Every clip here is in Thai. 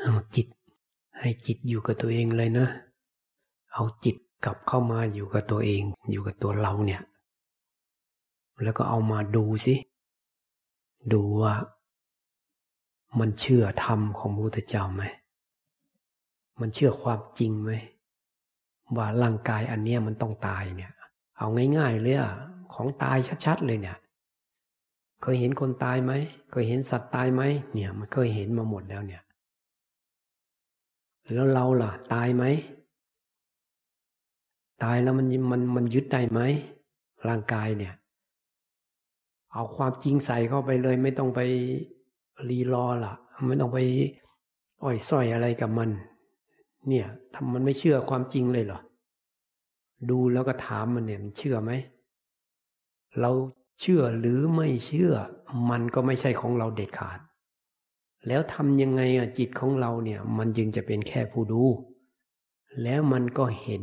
เอาจิต ให้จิตอยู่กับตัวเองเลยนะ เอาจิตกลับเข้ามาอยู่กับตัวเอง อยู่กับตัวเราเนี่ย แล้วก็เอามาดูสิดูว่ามันเชื่อธรรมของพระพุทธเจ้าไหม มันเชื่อความจริงไหม ว่าร่างกายอันเนี้ยมันต้องตายเนี่ย เอาง่ายๆเลยอะของตายชัดๆเลยเนี่ย เคยเห็นคนตายไหม เคยเห็นสัตว์ตายไหม เนี่ย มันเคยเห็นมาหมดแล้วเนี่ย แล้วเราล่ะ ตายไหม ตายแล้วมันมันมันยึดได้ไหม ร่างกายเนี่ย เอาความจริงใส่เข้าไปเลย ไม่ต้องไปรีรอล่ะ ไม่ต้องไปอ้อยส้อยอะไรกับมัน เนี่ยทำมันไม่เชื่อความจริงเลยเหรอดูแล้วก็ถามมันเนี่ยมันเชื่อไหม เราเชื่อหรือไม่เชื่อ มันก็ไม่ใช่ของเราเด็ดขาด แล้วทำยังไงอะจิตของเราเนี่ย มันจึงจะเป็นแค่ผู้ดู แล้วมันก็เห็น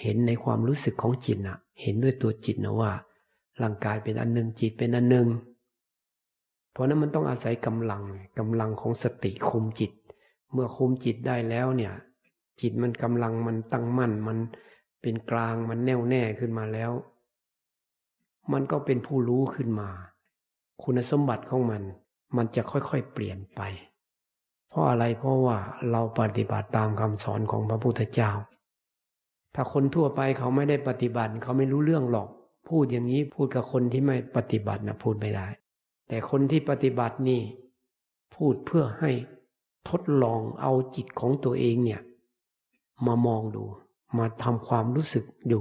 เห็นในความรู้สึกของจิตนะเห็นด้วยตัวจิตนะว่า ร่างกายเป็นอันหนึ่งจิตเป็นอันหนึ่งเพราะนั้นมันต้องอาศัยกำลังกำลังของสติคุมจิต เมื่อคุมจิตได้แล้วเนี่ย จิตมันกำลังมันตั้งมั่น มันเป็นกลางมันแน่วแน่ขึ้นมาแล้ว มันก็เป็นผู้รู้ขึ้นมา คุณสมบัติของมัน มันจะค่อยๆเปลี่ยนไป เพราะอะไรเพราะว่าเราปฏิบัติตามคำสอนของพระพุทธเจ้า ถ้าคนทั่วไปเขาไม่ได้ปฏิบัติ เขาไม่รู้เรื่องหรอก พูดอย่างนี้พูดกับคนที่ไม่ปฏิบัตินะพูดไม่ได้ แต่คนที่ปฏิบัตินี่ พูดเพื่อให้ทดลองเอาจิตของตัวเองเนี่ย มามองดู มาทำความรู้สึกดู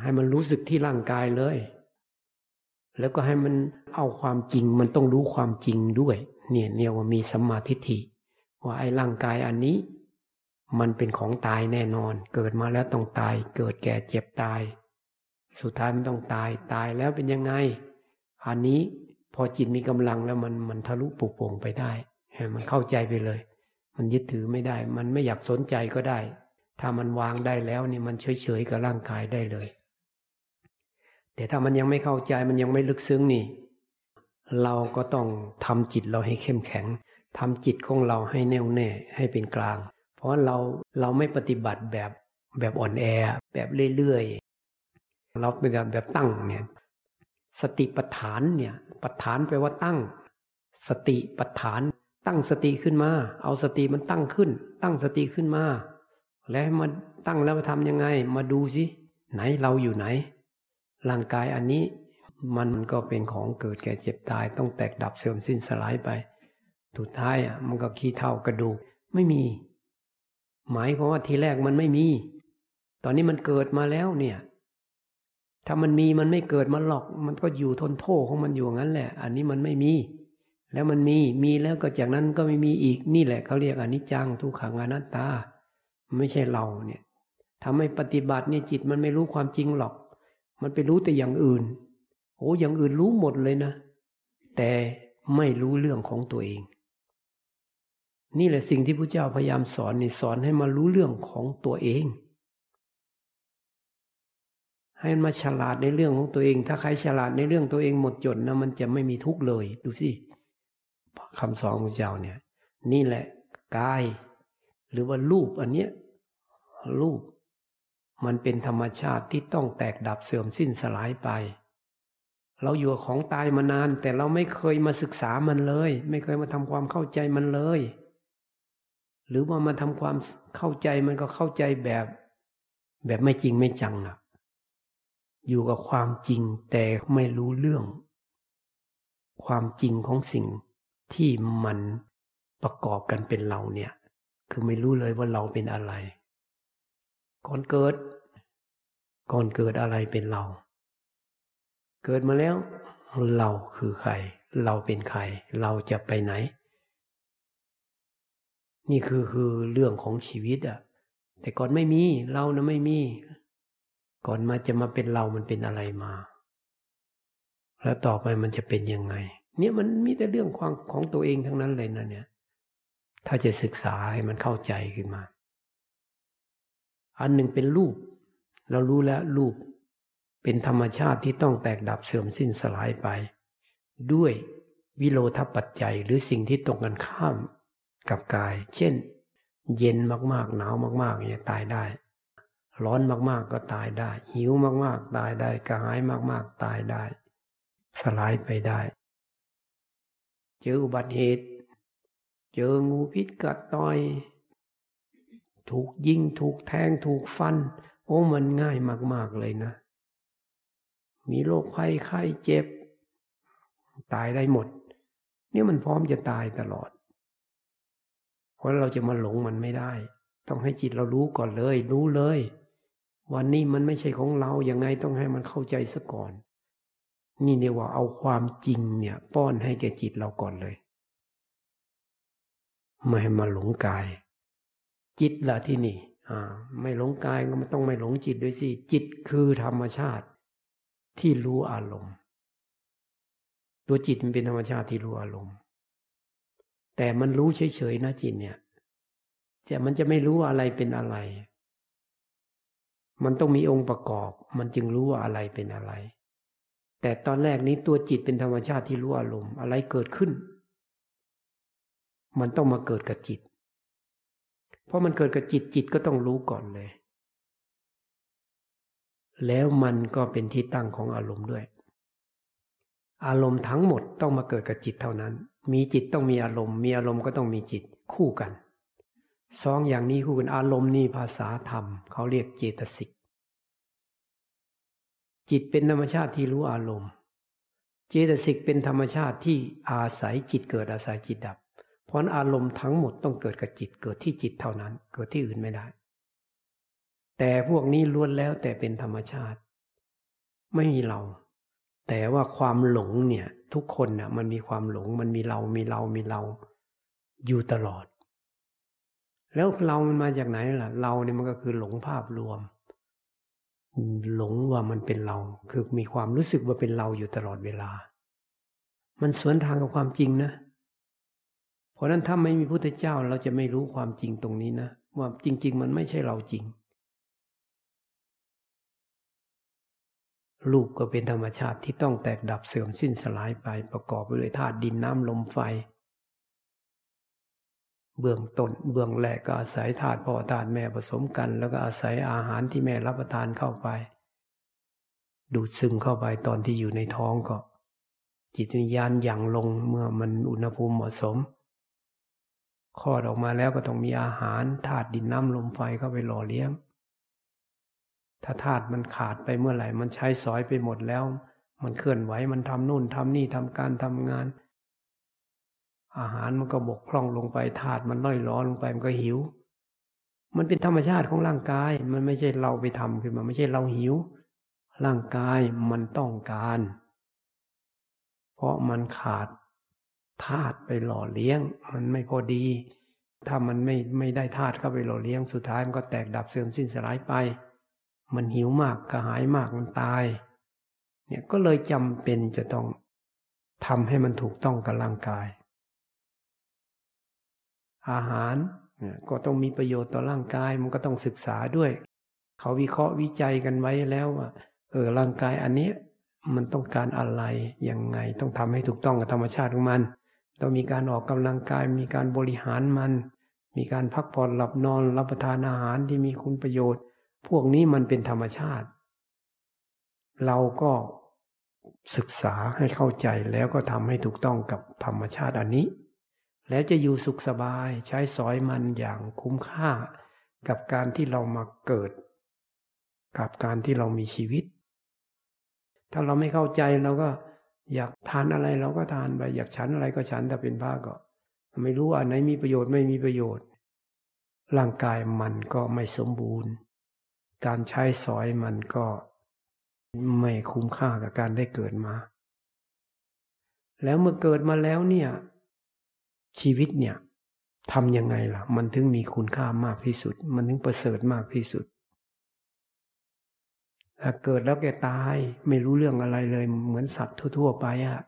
ให้มันรู้สึกที่ร่างกายเลย แล้วก็ให้มันเอาความจริงมันต้องรู้ความจริงด้วย เนี่ยเนี่ยว่ามีสัมมาทิฏฐิว่าไอ้ร่างกายอันนี้ มันเป็นของตายแน่นอน เกิดมาแล้วต้องตาย เกิดแก่เจ็บตาย สุดท้ายมันต้องตายตายแล้วเป็นยังไง อันนี้พอจิตมีกำลังแล้วมันมันทะลุปุโป่งไปได้มันเข้าใจไปเลย มันยึดถือไม่ได้ มันไม่อยากสนใจก็ได้ ถ้ามันวางได้แล้วนี่มันเฉยๆกับร่างกายได้เลย แต่ถ้ามันยังไม่เข้าใจมันยังไม่ลึกซึ้งนี่ เราก็ต้องทำจิตเราให้เข้มแข็งทำจิตของเราให้แน่วแน่ให้เป็นกลาง เพราะเราเราไม่ปฏิบัติแบบแบบอ่อนแอแบบเรื่อยๆเราเป็นแบบแบบตั้งเนี่ยสติปัฏฐานเนี่ยปัฏฐานแปลว่าตั้ง สติปัฏฐาน ตั้งสติขึ้นมา เอาสติมันตั้งขึ้น ตั้งสติขึ้นมา แล้วมาตั้งแล้วมาทำยังไง มาดูสิไหนเราอยู่ไหน ร่างกายอันนี้มันก็เป็นของเกิดแก่เจ็บตาย ต้องแตกดับเสื่อมสิ้นสลายไปสุดท้ายอะมันก็ขี้เท่ากระดูกไม่มี หมายความว่าทีแรกมันไม่มี ตอนนี้มันเกิดมาแล้วเนี่ย ถ้ามันมีมันไม่เกิดมาหรอก มันก็อยู่ทนโทษของมันอยู่งั้นแหละ อันนี้มันไม่มี แล้วมันมีมีแล้วก็จากนั้นก็ไม่มีอีกนี่แหละเขาเรียกอนิจจังทุกขังอนัตตา ไม่ใช่เราเนี่ยทำให้ปฏิบัติเนี่ยจิตมันไม่รู้ความจริงหรอก มันไปรู้แต่อย่างอื่น โอ้อย่างอื่นรู้หมดเลยนะ แต่ไม่รู้เรื่องของตัวเอง นี่แหละสิ่งที่พระเจ้าพยายามสอนนี่สอนให้มารู้เรื่องของตัวเอง ให้มาฉลาดในเรื่องของตัวเอง ถ้าใครฉลาดในเรื่องตัวเองหมดจดนะมันจะไม่มีทุกข์เลย ดูสิคำสอนของเจ้าเนี่ย นี่แหละกาย หรือว่ารูปอันเนี้ยรูป มันเป็นธรรมชาติที่ต้องแตกดับเสื่อมสิ้นสลายไป เราอยู่ของตายมานาน แต่เราไม่เคยมาศึกษามันเลย ไม่เคยมาทำความเข้าใจมันเลย หรือว่ามาทำความเข้าใจมันก็เข้าใจแบบ แบบไม่จริงไม่จังอะอยู่กับความจริงแต่ไม่รู้เรื่อง ความจริงของสิ่งที่มันประกอบกันเป็นเราเนี่ย คือไม่รู้เลยว่าเราเป็นอะไร ก่อนเกิด ก่อนเกิดอะไรเป็นเรา เกิดมาแล้ว เราคือใคร เราเป็นใคร เราจะไปไหน นี่คือคือเรื่องของชีวิตอะแต่ก่อนไม่มีเรานะไม่มี ก่อนมาจะมาเป็นเรามันเป็นอะไรมา แล้วต่อไปมันจะเป็นยังไง เนี่ยมันมีแต่เรื่องความของตัวเองทั้งนั้นเลยนะเนี่ย ถ้าจะศึกษาให้มันเข้าใจขึ้นมา อันหนึ่งเป็นรูป เรารู้แล้วรูป เป็นธรรมชาติที่ต้องแตกดับเสื่อมสิ้นสลายไป ด้วยวิโลทปัจจัยหรือสิ่งที่ตรงกันข้ามกับกาย เช่น เย็นมากๆ หนาวมากๆเนี่ยตายได้ ร้อนมากๆก็ตายได้ หิวมากๆ ตายได้กระหายมากๆ ตายได้ สลายไปได้ เจออุบัติเหตุ เจองูพิษกัดต่อย ถูกยิงถูกแทงถูกฟัน โอ้มันง่ายมาก ๆ เลยนะ มีโรคภัยไข้เจ็บ ตายได้หมด เนี่ยมันพร้อมจะตายตลอด เพราะเราจะมาหลงมันไม่ได้ ต้องให้จิตเรารู้ก่อนเลย รู้เลย วันนี้มันไม่ใช่ของเราอย่างไงต้องให้มันเข้าใจซะก่อน นี่เรียกว่าเอาความจริงเนี่ย ป้อนให้แก่จิตเราก่อนเลยไม่ให้มาหลงกาย จิตละที่นี่ ไม่หลงกายก็ไม่ต้องไม่หลงจิตด้วยสิ จิตคือธรรมชาติที่รู้อารมณ์ ตัวจิตมันเป็นธรรมชาติที่รู้อารมณ์ แต่มันรู้เฉยๆนะจิตเนี่ยแต่มันจะไม่รู้อะไรเป็นอะไร มันต้องมีองค์ประกอบ มันจึงรู้ว่าอะไรเป็นอะไร แต่ตอนแรกนี้ตัวจิตเป็นธรรมชาติที่รู้อารมณ์ อะไรเกิดขึ้น มันต้องมาเกิดกับจิต เพราะมันเกิดกับจิตจิตก็ต้องรู้ก่อนเลย แล้วมันก็เป็นที่ตั้งของอารมณ์ด้วย อารมณ์ทั้งหมดต้องมาเกิดกับจิตเท่านั้น มีจิตต้องมีอารมณ์ มีอารมณ์ก็ต้องมีจิตคู่กันสองอย่างนี้คู่กันอารมณ์นี่ภาษาธรรม เขาเรียกเจตสิก จิตเป็นธรรมชาติที่รู้อารมณ์ เจตสิกเป็นธรรมชาติที่อาศัยจิตเกิดอาศัยจิตดับ เพราะอารมณ์ทั้งหมดต้องเกิดกับจิตเกิดที่จิตเท่านั้น เกิดที่อื่นไม่ได้ แต่พวกนี้ล้วนแล้วแต่เป็นธรรมชาติ ไม่มีเรา แต่ว่าความหลงเนี่ย ทุกคนน่ะ มันมีความหลงมันมีเรามีเรามีเรา อยู่ตลอด แล้วเรามันมาจากไหนล่ะ เราเนี่ยมันก็คือหลงภาพรวม หลงว่ามันเป็นเรา คือมีความรู้สึกว่าเป็นเราอยู่ตลอดเวลา มันสวนทางกับความจริงนะเพราะนั้นถ้าไม่มีพุทธเจ้าเราจะไม่รู้ความจริงตรงนี้นะว่าจริง ๆ มันไม่ใช่เราจริง รูปก็เป็นธรรมชาติที่ต้องแตกดับเสื่อมสิ้นสลายไปประกอบไปด้วยธาตุดินน้ำลมไฟ เบื้องต้นเบื้องแรกก็อาศัยธาตุพ่อธาตุแม่ผสมกัน แล้วก็อาศัยอาหารที่แม่รับประทานเข้าไป ดูดซึมเข้าไปตอนที่อยู่ในท้องก็ จิตวิญญาณหยั่งลงเมื่อมันอุณหภูมิเหมาะสม คลอดออกมาแล้วก็ต้องมีอาหารธาตุดินน้ำลมไฟเข้าไปหล่อเลี้ยง ถ้าธาตุมันขาดไปเมื่อไหร่ มันใช้สอยไปหมดแล้ว มันเคลื่อนไหวมันทำนู่นทำนี่ทำการทำงาน อาหารมันก็บกพร่องลงไปธาตุมันล่อยล้อลงไปมันก็หิว มันเป็นธรรมชาติของร่างกาย มันไม่ใช่เราไปทำขึ้นมาไม่ใช่เราหิว ร่างกายมันต้องการ เพราะมันขาด ธาตุไปหล่อเลี้ยง มันไม่พอดี ถ้ามันไม่ไม่ได้ธาตุเข้าไปหล่อเลี้ยงสุดท้ายมันก็แตกดับเสื่อมสิ้นสลายไป มันหิวมากกระหายมากมันตาย เนี่ยก็เลยจำเป็นจะต้องทำให้มันถูกต้องกับร่างกาย อาหารก็ต้องมีประโยชน์ต่อร่างกายมันก็ต้องศึกษาด้วย เขาวิเคราะห์วิจัยกันไว้แล้วว่าเออร่างกายอันนี้มันต้องการอะไรยังไงต้องทำให้ถูกต้องกับธรรมชาติของมัน ต้องมีการออกกำลังกาย มีการบริหารมัน มีการพักผ่อนหลับนอนรับประทานอาหารที่มีคุณประโยชน์ พวกนี้มันเป็นธรรมชาติ เราก็ศึกษาให้เข้าใจแล้วก็ทำให้ถูกต้องกับธรรมชาติอันนี้ แล้วจะอยู่สุขสบายใช้สอยมันอย่างคุ้มค่า กับการที่เรามาเกิด กับการที่เรามีชีวิต ถ้าเราไม่เข้าใจเราก็ อยากทานอะไรเราก็ทานไป อยากฉันอะไรก็ฉันแต่เป็นพระก็ ไม่รู้อันไหนมีประโยชน์ไม่มีประโยชน์ ร่างกายมันก็ไม่สมบูรณ์ การใช้สอยมันก็ไม่คุ้มค่ากับการได้เกิดมา แล้วเมื่อเกิดมาแล้วเนี่ย ชีวิตเนี่ยทำยังไงล่ะ มันถึงมีคุณค่ามากที่สุด มันถึงประเสริฐมากที่สุด เกิดแล้วแกตายไม่รู้เรื่องอะไรเลยเหมือนสัตว์ทั่ว ๆ ไปอะ่ะ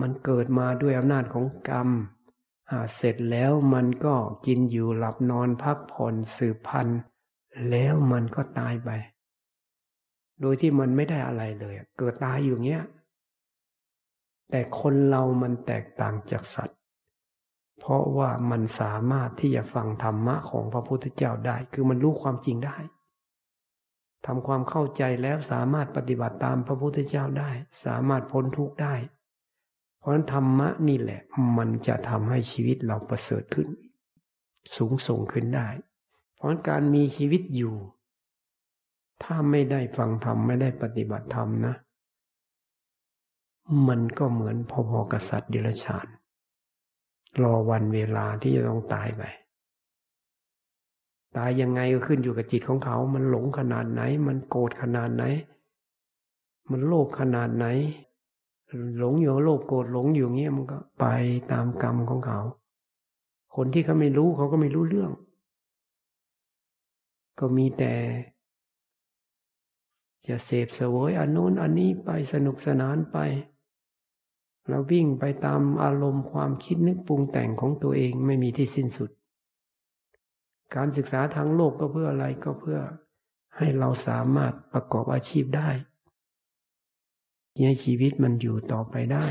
มันเกิดมาด้วยอำนาจของกรรมเสร็จแล้วมันก็กินอยู่หลับนอนพักผ่อนสืบพันธุ์แล้วมันก็ตายไป โดยที่มันไม่ได้อะไรเลย เกิดตายอยู่เงี้ย แต่คนเรามันแตกต่างจากสัตว์ เพราะว่ามันสามารถที่จะฟังธรรมะของพระพุทธเจ้าได้ คือมันรู้ความจริงได้ ทำความเข้าใจแล้วสามารถปฏิบัติตามพระพุทธเจ้าได้ สามารถพ้นทุกข์ได้ เพราะฉะนั้นธรรมะนี่แหละ มันจะทำให้ชีวิตเราประเสริฐขึ้น สูงส่งขึ้นได้ เพราะการมีชีวิตอยู่ ถ้าไม่ได้ฟังธรรมไม่ได้ปฏิบัติธรรมนะ มันก็เหมือนพอๆกับสัตว์เดรัจฉาน รอวันเวลาที่จะต้องตายไป ตายยังไงก็ขึ้นอยู่กับจิตของเขา มันหลงขนาดไหน มันโกรธขนาดไหน มันโลภขนาดไหน หลงอยู่โลภโกรธหลงอยู่เงี้ยมันก็ไปตามกรรมของเขา คนที่เขาไม่รู้เขาก็ไม่รู้เรื่อง ก็มีแต่ จะเสพเสวยอันโน้นอันนี้ไปสนุกสนานไปเราวิ่งไปตามอารมณ์ความคิดนึกปรุงแต่งของตัวเองไม่มีที่สิ้นสุด การศึกษาทางโลกก็เพื่ออะไรก็เพื่อให้เราสามารถประกอบอาชีพได้ให้ชีวิตมันอยู่ต่อไปได้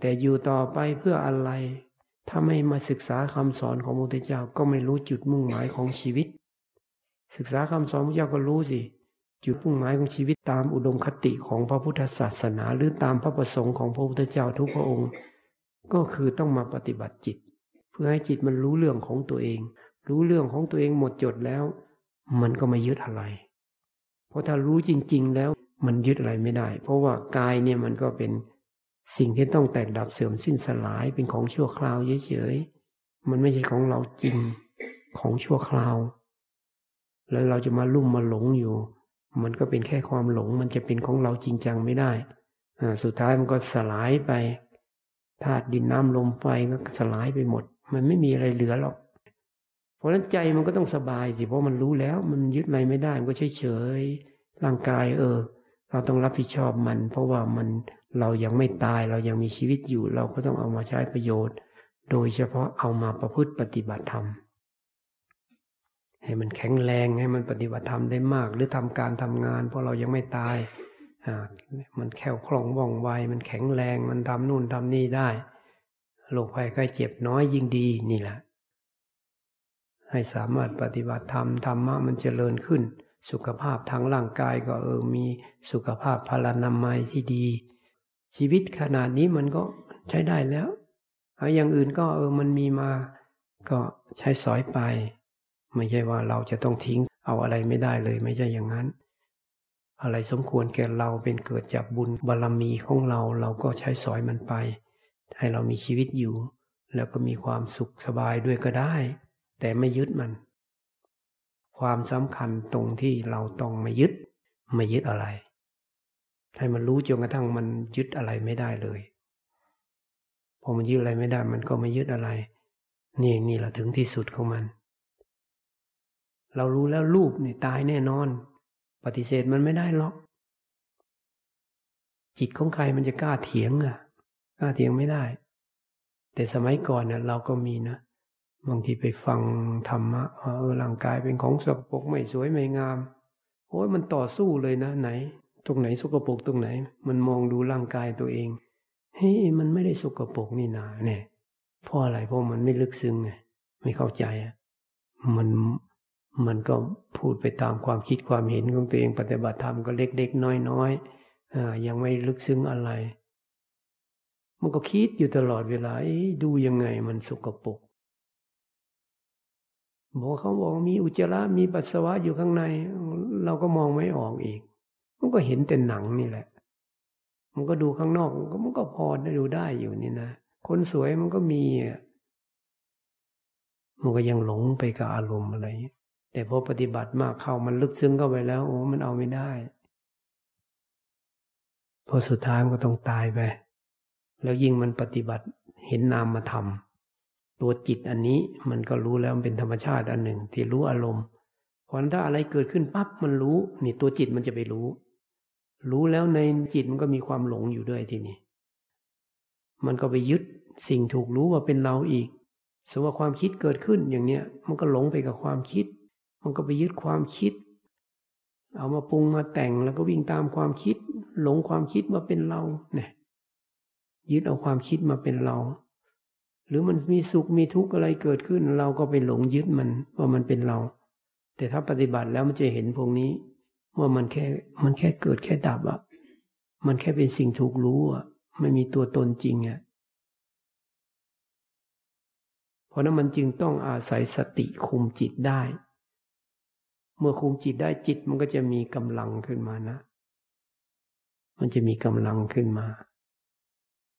แต่อยู่ต่อไปเพื่ออะไร ถ้าไม่มาศึกษาคำสอนของพระพุทธเจ้าก็ไม่รู้จุดมุ่งหมายของชีวิต ศึกษาคำสอนพระเจ้าก็รู้สิจุดมุ่งหมายของชีวิตตามอุดมคติของพระพุทธศาสนา หรือตามพระประสงค์ของพระพุทธเจ้าทุกพระองค์ ก็คือต้องมาปฏิบัติจิต เพื่อให้จิตมันรู้เรื่องของตัวเอง รู้เรื่องของตัวเองหมดจดแล้ว มันก็ไม่ยึดอะไร เพราะถ้ารู้จริง ๆ แล้วมันยึดอะไรไม่ได้ เพราะว่ากายเนี่ยมันก็เป็นสิ่งที่ต้องแตกดับเสื่อมสิ้นสลายเป็นของชั่วคราวเฉยๆมันไม่ใช่ของเราจริงของชั่วคราว แล้วเราจะมาลุ่มมาหลงอยู่ มันก็เป็นแค่ความหลง มันจะเป็นของเราจริงจังไม่ได้สุดท้ายมันก็สลายไปธาตุดินน้ำลมไฟก็สลายไปหมด มันไม่มีอะไรเหลือหรอก เพราะนั้นใจมันก็ต้องสบายสิเพราะมันรู้แล้ว มันยึดอะไรไม่ได้ มันก็เฉยเฉยร่างกายเออ เราต้องรับผิดชอบมัน เพราะว่ามันเรายังไม่ตายเรายังมีชีวิตอยู่ เราก็ต้องเอามาใช้ประโยชน์ โดยเฉพาะเอามาประพฤติปฏิบัติธรรมให้มันแข็งแรงให้มันปฏิบัติธรรมได้มาก หรือทำการทำงาน เพราะเรายังไม่ตายอ่ามันแข็งคล่องว่องไวมันแข็งแรงมันทำนู่นทำนี่ได้โรคภัยไข้เจ็บน้อยยิ่งดีนี่แหละ ให้สามารถปฏิบัติธรรมธรรมะมันเจริญขึ้น สุขภาพทางร่างกายก็เออมีสุขภาพพลานามัยที่ดี ชีวิตขนาดนี้มันก็ใช้ได้แล้วเอาอย่างอื่นก็เออมันมีมา ก็ใช้สอยไป ไม่ใช่ว่าเราจะต้องทิ้งเอาอะไรไม่ได้เลยไม่ใช่อย่างนั้น อะไรสมควรแก่เราเป็นเกิดจากบุญบารรมีของเราเราก็ใช้สอยมันไป ให้เรามีชีวิตอยู่ แล้วก็มีความสุขสบายด้วยก็ได้ แต่ไม่ยึดมัน ความสำคัญตรงที่เราต้องไม่ยึด ไม่ยึดอะไร ให้มันรู้จนกระทั่งมันยึดอะไรไม่ได้เลย พอมันยึดอะไรไม่ได้ มันก็ไม่ยึดอะไร นี่นี่แหละถึงที่สุดของมัน เรารู้แล้วรูปนี่ตายแน่นอน ปฏิเสธมันไม่ได้หรอก จิตของใครมันจะกล้าเถียงอะกล้าเถียงไม่ได้ แต่สมัยก่อนเนี่ยเราก็มีนะ บางทีไปฟังธรรมะว่าเออร่างกายเป็นของสกปรกไม่สวยไม่งาม โอ้ยมันต่อสู้เลยนะไหน ตรงไหนสกปรกตรงไหน มันมองดูร่างกายตัวเองเฮ้ยมันไม่ได้สกปรกนี่นาเนี่ยเพราะอะไรเพราะมันไม่ลึกซึ้งไงไม่เข้าใจอะมันมันก็พูดไปตามความคิดความเห็นของตัวเองปฏิบัติธรรมก็เล็กๆน้อยๆยังไม่ลึกซึ้งอะไร มันก็คิดอยู่ตลอดเวลาดูยังไงมันสกปรก บอกเขาบอกมีอุจจาระมีปัสสาวะอยู่ข้างใน เราก็มองไม่ออกอีก มันก็เห็นแต่หนังนี่แหละ มันก็ดูข้างนอกมันก็พอได้ดูได้อยู่นี่นะคนสวยมันก็มีมันก็ยังหลงไปกับอารมณ์อะไรแต่พอปฏิบัติมากเข้ามันลึกซึ้งเข้าไปแล้ว โอ้มันเอาไม่ได้พอสุดท้ายมันก็ต้องตายไป แล้วยิ่งมันปฏิบัติเห็นนามมาทำ ตัวจิตอันนี้มันก็รู้แล้วมันเป็นธรรมชาติอันหนึ่ง ที่รู้อารมณ์เพราะถ้าอะไรเกิดขึ้นปั๊บมันรู้ นี่ตัวจิตมันจะไปรู้ รู้แล้วในจิตมันก็มีความหลงอยู่ด้วยทีนี้มันก็ไปยึดสิ่งถูกรู้ว่าเป็นเราอีก สมมติว่าความคิดเกิดขึ้นอย่างเนี้ย มันก็หลงไปกับความคิด มันก็ไปยึดความคิด เอามาปรุงมาแต่งแล้วก็วิ่งตามความคิด หลงความคิดมาเป็นเราเนี่ยยึดเอาความคิดมาเป็นเรา หรือมันมีสุขมีทุกข์อะไรเกิดขึ้น เราก็ไปหลงยึดมันว่ามันเป็นเรา แต่ถ้าปฏิบัติแล้วมันจะเห็นพวกนี้ ว่ามันแค่มันแค่เกิดแค่ดับอะมันแค่เป็นสิ่งถูกรู้อะไม่มีตัวตนจริงอะเพราะนั้นมันจึงต้องอาศัยสติคุมจิตได้ เมื่อคุมจิตได้จิตมันก็จะมีกำลังขึ้นมานะ มันจะมีกำลังขึ้นมา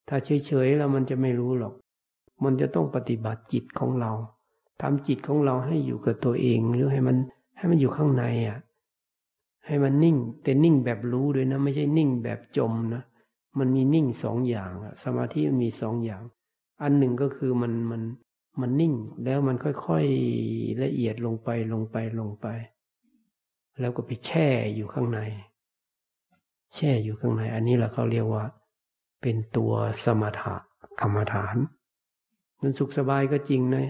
ถ้าเฉยๆแล้วมันจะไม่รู้หรอก มันจะต้องปฏิบัติจิตของเราทำจิตของเราให้อยู่กับตัวเองหรือให้มันให้มันอยู่ข้างในอะ ให้มันนิ่ง แต่นิ่งแบบรู้ด้วยนะ ไม่ใช่นิ่งแบบจมนะมันมีนิ่งสองอย่างอะสมาธิมันมีสองอย่าง อันหนึ่งก็คือมันมันมันนิ่ง แล้วมันค่อยๆละเอียดลงไปลงไปลงไป แล้วก็ไปแช่อยู่ข้างใน แช่อยู่ข้างใน อันนี้แหละเขาเรียกว่า เป็นตัวสมถะกรรมฐาน มันสุขสบายก็จริงนะ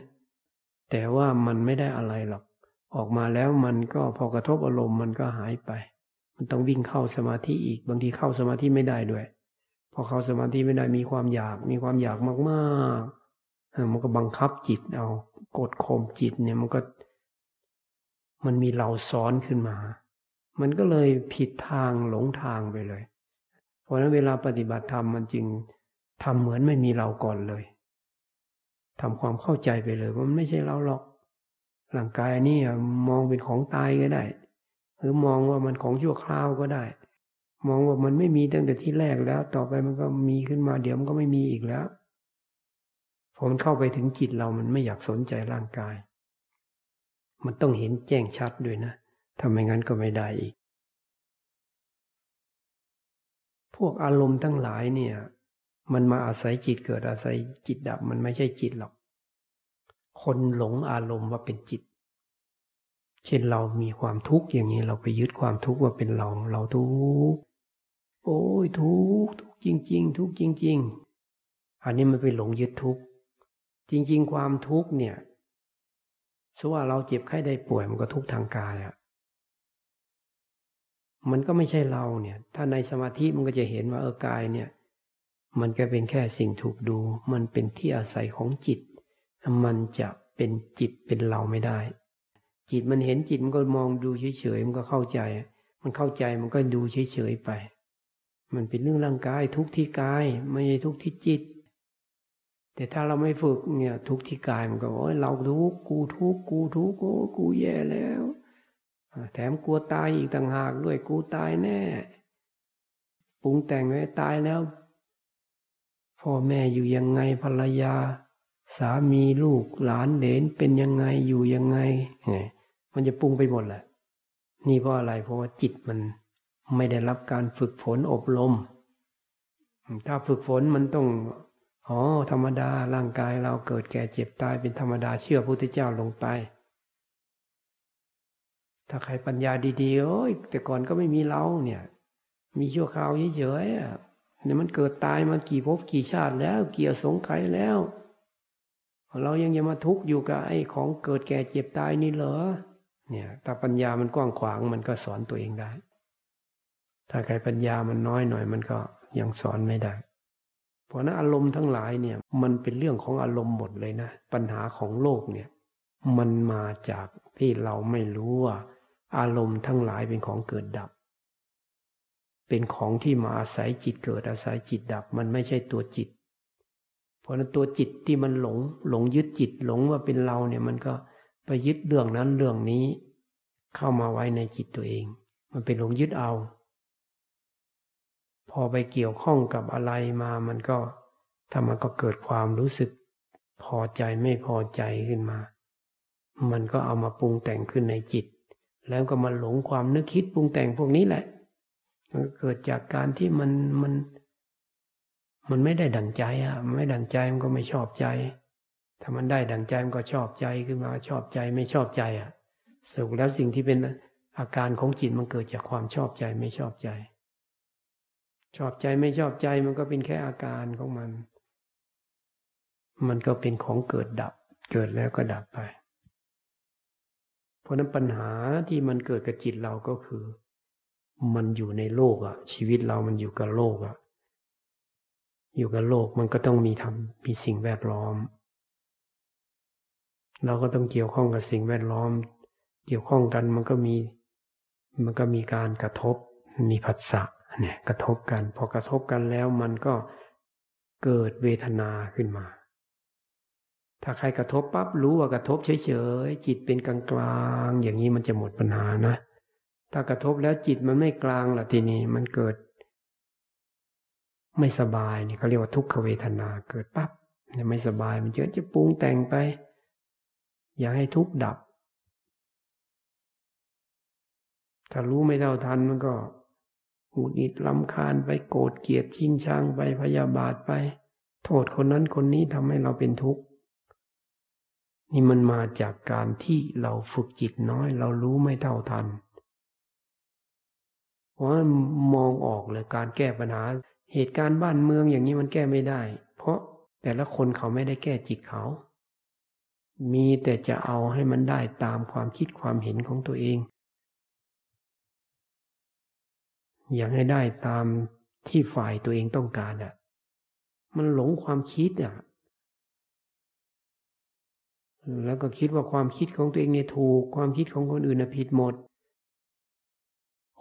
แต่ว่ามันไม่ได้อะไรหรอก ออกมาแล้วมันก็พอกระทบอารมณ์มันก็หายไป มันต้องวิ่งเข้าสมาธิอีก บางทีเข้าสมาธิไม่ได้ด้วย พอเข้าสมาธิไม่ได้มีความอยาก มีความอยากมากๆ มันก็บังคับจิตเอา กดข่มจิตเนี่ยมันก็ มันมีเราซ้อนขึ้นมา มันก็เลยผิดทางหลงทางไปเลย เพราะนั้นเวลาปฏิบัติธรรมมันจึงทำเหมือนไม่มีเราก่อนเลย ทำความเข้าใจไปเลยว่ามันไม่ใช่เราหรอกร่างกายนี่มองเป็นของตายก็ได้ หรือมองว่ามันของชั่วคราวก็ได้ มองว่ามันไม่มีตั้งแต่ที่แรกแล้ว ต่อไปมันก็มีขึ้นมาเดี๋ยวมันก็ไม่มีอีกแล้วพอมันเข้าไปถึงจิตเรามันไม่อยากสนใจร่างกาย มันต้องเห็นแจ้งชัดด้วยนะทำไมงั้นก็ไม่ได้อีก พวกอารมณ์ทั้งหลายเนี่ย มันมาอาศัยจิตเกิดอาศัยจิตดับมันไม่ใช่จิตหรอก คนหลงอารมณ์ว่าเป็นจิต เช่นเรามีความทุกข์อย่างนี้เราไปยึดความทุกข์ว่าเป็นเราเราทุกข์โอ้ยทุกข์ทุกข์จริง ๆ ทุกข์จริง ๆ อันนี้มันไปหลงยึดทุกข์จริง ๆ ความทุกข์เนี่ยสว่าเราเจ็บไข้ได้ป่วยมันก็ทุกข์ทางกายอะ่ะมันก็ไม่ใช่เราเนี่ย ถ้าในสมาธิมันก็จะเห็นว่าเออกายเนี่ย มันก็เป็นแค่สิ่งถูกดู มันเป็นที่อาศัยของจิต มันจะเป็นจิตเป็นเราไม่ได้ จิตมันเห็นจิตมันก็มองดูเฉยๆมันก็เข้าใจ มันเข้าใจมันก็ดูเฉยๆไป มันเป็นเรื่องร่างกายทุกที่กายไม่ใช่ทุกที่จิต แต่ถ้าเราไม่ฝึกเนี่ย ทุกที่กายมันก็โอ้ยเราทุกกูทุกกูทุกโอ้กูแย่แล้วแถมกลัวตายอีกต่างหากด้วยกูตายแน่ปรุงแต่งไว้ตายแล้ว พ่อแม่อยู่ยังไงภรรยา สามีลูกหลานเหลนเป็นยังไงอยู่ยังไงมันจะปรุงไปหมดแหละ นี่เพราะอะไรเพราะว่าจิตมันไม่ได้รับการฝึกฝนอบรม ถ้าฝึกฝนมันต้องอ๋อธรรมดาร่างกายเราเกิดแก่เจ็บตายเป็นธรรมดาเชื่อพระพุทธเจ้าลงไป ถ้าใครปัญญาดีๆโอ้ยแต่ก่อนก็ไม่มีเราเนี่ย มีชั่วคราวเฉยๆ เนี่ยมันเกิดตายมากี่ภพกี่ชาติแล้ว เกี่ยวสงไขแล้ว เรายังจะมาทุกข์อยู่กับไอ้ของเกิดแก่เจ็บตายนี่เหรอ เนี่ยถ้าปัญญามันกว้างขวางมันก็สอนตัวเองได้ ถ้าใครปัญญามันน้อยหน่อยมันก็ยังสอนไม่ได้ เพราะนั้นอารมณ์ทั้งหลายเนี่ย มันเป็นเรื่องของอารมณ์หมดเลยนะ ปัญหาของโลกเนี่ย มันมาจากที่เราไม่รู้ว่า อารมณ์ทั้งหลายเป็นของเกิดดับ เป็นของที่มาอาศัยจิตเกิดอาศัยจิตดับ มันไม่ใช่ตัวจิต เพราะนั้นตัวจิตที่มันหลง หลงยึดจิตหลงว่าเป็นเราเนี่ยมันก็ไปยึดเรื่องนั้นเรื่องนี้ เข้ามาไว้ในจิตตัวเอง มันเป็นหลงยึดเอา พอไปเกี่ยวข้องกับอะไรมามันก็ถ้ามันก็เกิดความรู้สึก พอใจไม่พอใจขึ้นมา มันก็เอามาปรุงแต่งขึ้นในจิต แล้วก็มาหลงความนึกคิดปรุงแต่งพวกนี้แหละ มันเกิดจากการที่มันมัน มันไม่ได้ดั่งใจอะไม่ดั่งใจมันก็ไม่ชอบใจ ถ้ามันได้ดั่งใจมันก็ชอบใจขึ้นมาชอบใจไม่ชอบใจอะสุขแล้วสิ่งที่เป็นอาการของจิตมันเกิดจากความชอบใจไม่ชอบใจ ชอบใจไม่ชอบใจมันก็เป็นแค่อาการของมัน มันก็เป็นของเกิดดับ เกิดแล้วก็ดับไป เพราะนั้นปัญหาที่มันเกิดกับจิตเราก็คือ มันอยู่ในโลกอะชีวิตเรามันอยู่กับโลกอะอยู่กับโลกมันก็ต้องมีทำมีสิ่งแวดล้อม เราก็ต้องเกี่ยวข้องกับสิ่งแวดล้อม เกี่ยวข้องกันมันก็มีมันก็มีการกระทบมีผัสสะเนี่ยกระทบกันพอกระทบกันแล้วมันก็เกิดเวทนาขึ้นมา ถ้าใครกระทบปั๊บรู้ว่ากระทบเฉยๆจิตเป็นกลางๆอย่างนี้มันจะหมดปัญหานะ ถ้ากระทบแล้วจิตมันไม่กลางล่ะทีนี้มันเกิด ไม่สบายนี่เขาเรียกว่าทุกขเวทนาเกิดปั๊บเนี่ยไม่สบายมันเยอะจะปรุงแต่งไป อยากให้ทุกดับ ถ้ารู้ไม่เท่าทันมันก็หงุดหงิดลำคาญไปโกรธเกลียดชิงชังไปพยาบาทไป โทษคนนั้นคนนี้ทำให้เราเป็นทุกข์นี่มันมาจากการที่เราฝึกจิตน้อย เรารู้ไม่เท่าทัน เพราะมองออกเลยการแก้ปัญหา เหตุการณ์บ้านเมืองอย่างนี้มันแก้ไม่ได้ เพราะแต่ละคนเขาไม่ได้แก้จิตเขา มีแต่จะเอาให้มันได้ตามความคิดความเห็นของตัวเอง อยากให้ได้ตามที่ฝ่ายตัวเองต้องการอะ มันหลงความคิดอะ แล้วก็คิดว่าความคิดของตัวเองเนี่ยถูก ความคิดของคนอื่นน่ะผิดหมด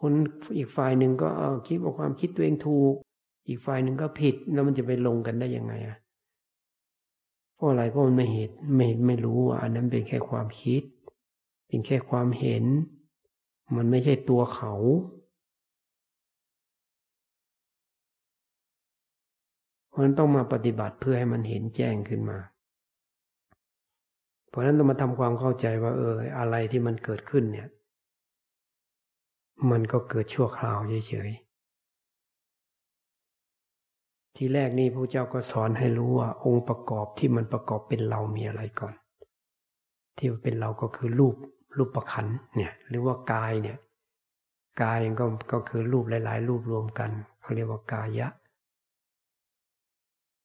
คนอีกฝ่ายหนึ่งก็คิดว่าความคิดตัวเองถูก อีกฝ่ายหนึ่งก็ผิดแล้วมันจะไปลงกันได้ยังไงอะเพราะอะไรเพราะมันไม่เห็นไม่ไม่รู้ว่า อันนั้นเป็นแค่ความคิด เป็นแค่ความเห็น มันไม่ใช่ตัวเขาเพราะนั้นต้องมาปฏิบัติเพื่อให้มันเห็นแจ้งขึ้นมา เพราะนั้นต้องมาทำความเข้าใจว่า เออ อะไรที่มันเกิดขึ้นเนี่ย มันก็เกิดชั่วคราวเฉยๆ ทีแรกนี่พระเจ้าก็สอนให้รู้ว่าองค์ประกอบที่มันประกอบเป็นเรามีอะไรก่อน ที่เป็นเราก็คือรูปรูปประคันเนี่ยหรือว่ากายเนี่ยกายก็ก็คือรูปหลาย ๆ รูปรวมกันเขาเรียกว่ากายะ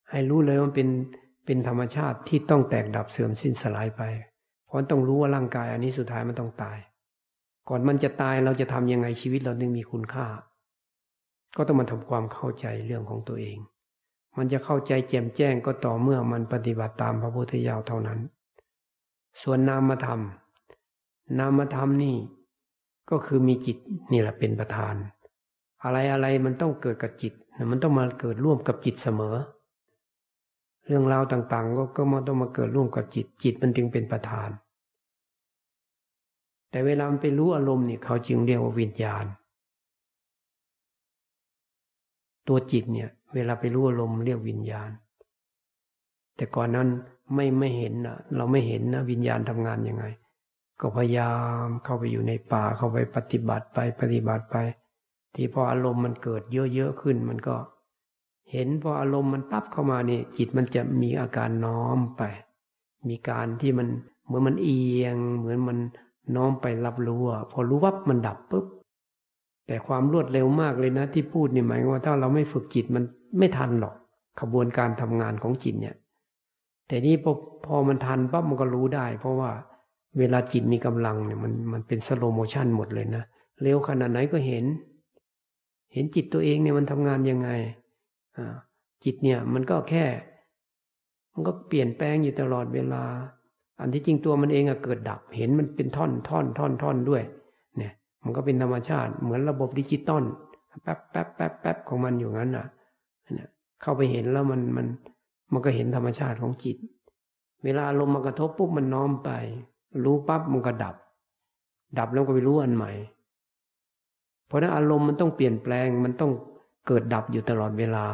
ให้รู้เลยว่าเป็นเป็นธรรมชาติที่ต้องแตกดับเสื่อมสิ้นสลายไป เพราะต้องรู้ว่าร่างกายอันนี้สุดท้ายมันต้องตาย ก่อนมันจะตายเราจะทำยังไงชีวิตเราจึงมีคุณค่า ก็ต้องมาทำความเข้าใจเรื่องของตัวเอง มันจะเข้าใจแจ่มแจ้งก็ต่อเมื่อมันปฏิบัติตามพระพุทธเจ้าเท่านั้น ส่วนนามธรรม นามธรรมนี่ ก็คือมีจิตนี่แหละเป็นประธาน อะไรอะไรมันต้องเกิดกับจิต มันต้องมาเกิดร่วมกับจิตเสมอ เรื่องราวต่างๆ ก็ก็มาต้องมาเกิดร่วมกับจิต จิตมันจึงเป็นประธาน แต่เวลามันไปรู้อารมณ์เนี่ยเขาจึงเรียกว่าวิญญาณ ตัวจิตเนี่ย เวลาไปรู้อารมณ์เรียกวิญญาณ แต่ก่อนนั้นไม่ไม่เห็นนะเราไม่เห็นนะวิญญาณทำงานยังไง ก็พยายามเข้าไปอยู่ในป่าเข้าไปปฏิบัติไปปฏิบัติไป ที่พออารมณ์มันเกิดเยอะๆขึ้นมันก็ เห็นพออารมณ์มันปั๊บเข้ามาเนี่ยจิตมันจะมีอาการน้อมไป มีการที่มันเหมือนมันเอียง เหมือนมัน น้อมไปรับรู้อะพอรู้วับมันดับปุ๊บแต่ความรวดเร็วมากเลยนะที่พูดเนี่ยหมายว่าถ้าเราไม่ฝึกจิตมันไม่ทันหรอกขบวนการทำงานของจิตเนี่ย แต่นี่พอพอมันทันปั๊บมันก็รู้ได้ เพราะว่าเวลาจิตมีกำลังเนี่ยมันมันเป็น slow motion หมดเลยนะเร็วขนาดไหนก็เห็น เห็นจิตตัวเองเนี่ยมันทำงานยังไงจิตเนี่ยมันก็แค่ มันก็เปลี่ยนแปลงอยู่ตลอดเวลา อันที่จริงตัวมันเองอะเกิดดับเห็นมันเป็นท่อนท่อนท่อนท่อนด้วย เนี่ย มันก็เป็นธรรมชาติเหมือนระบบดิจิตอลแป๊บแป๊บแป๊บแป๊บของมันอยู่งั้นอะเนี่ยเข้าไปเห็นแล้วมันมันมันก็เห็นธรรมชาติของจิต เวลาลมมากระทบปุ๊บมันน้อมไป รู้ปั๊บมันก็ดับ ดับแล้วก็ไปรู้อันใหม่ เพราะนั้นอารมณ์มันต้องเปลี่ยนแปลงมันต้องเกิดดับอยู่ตลอดเวลา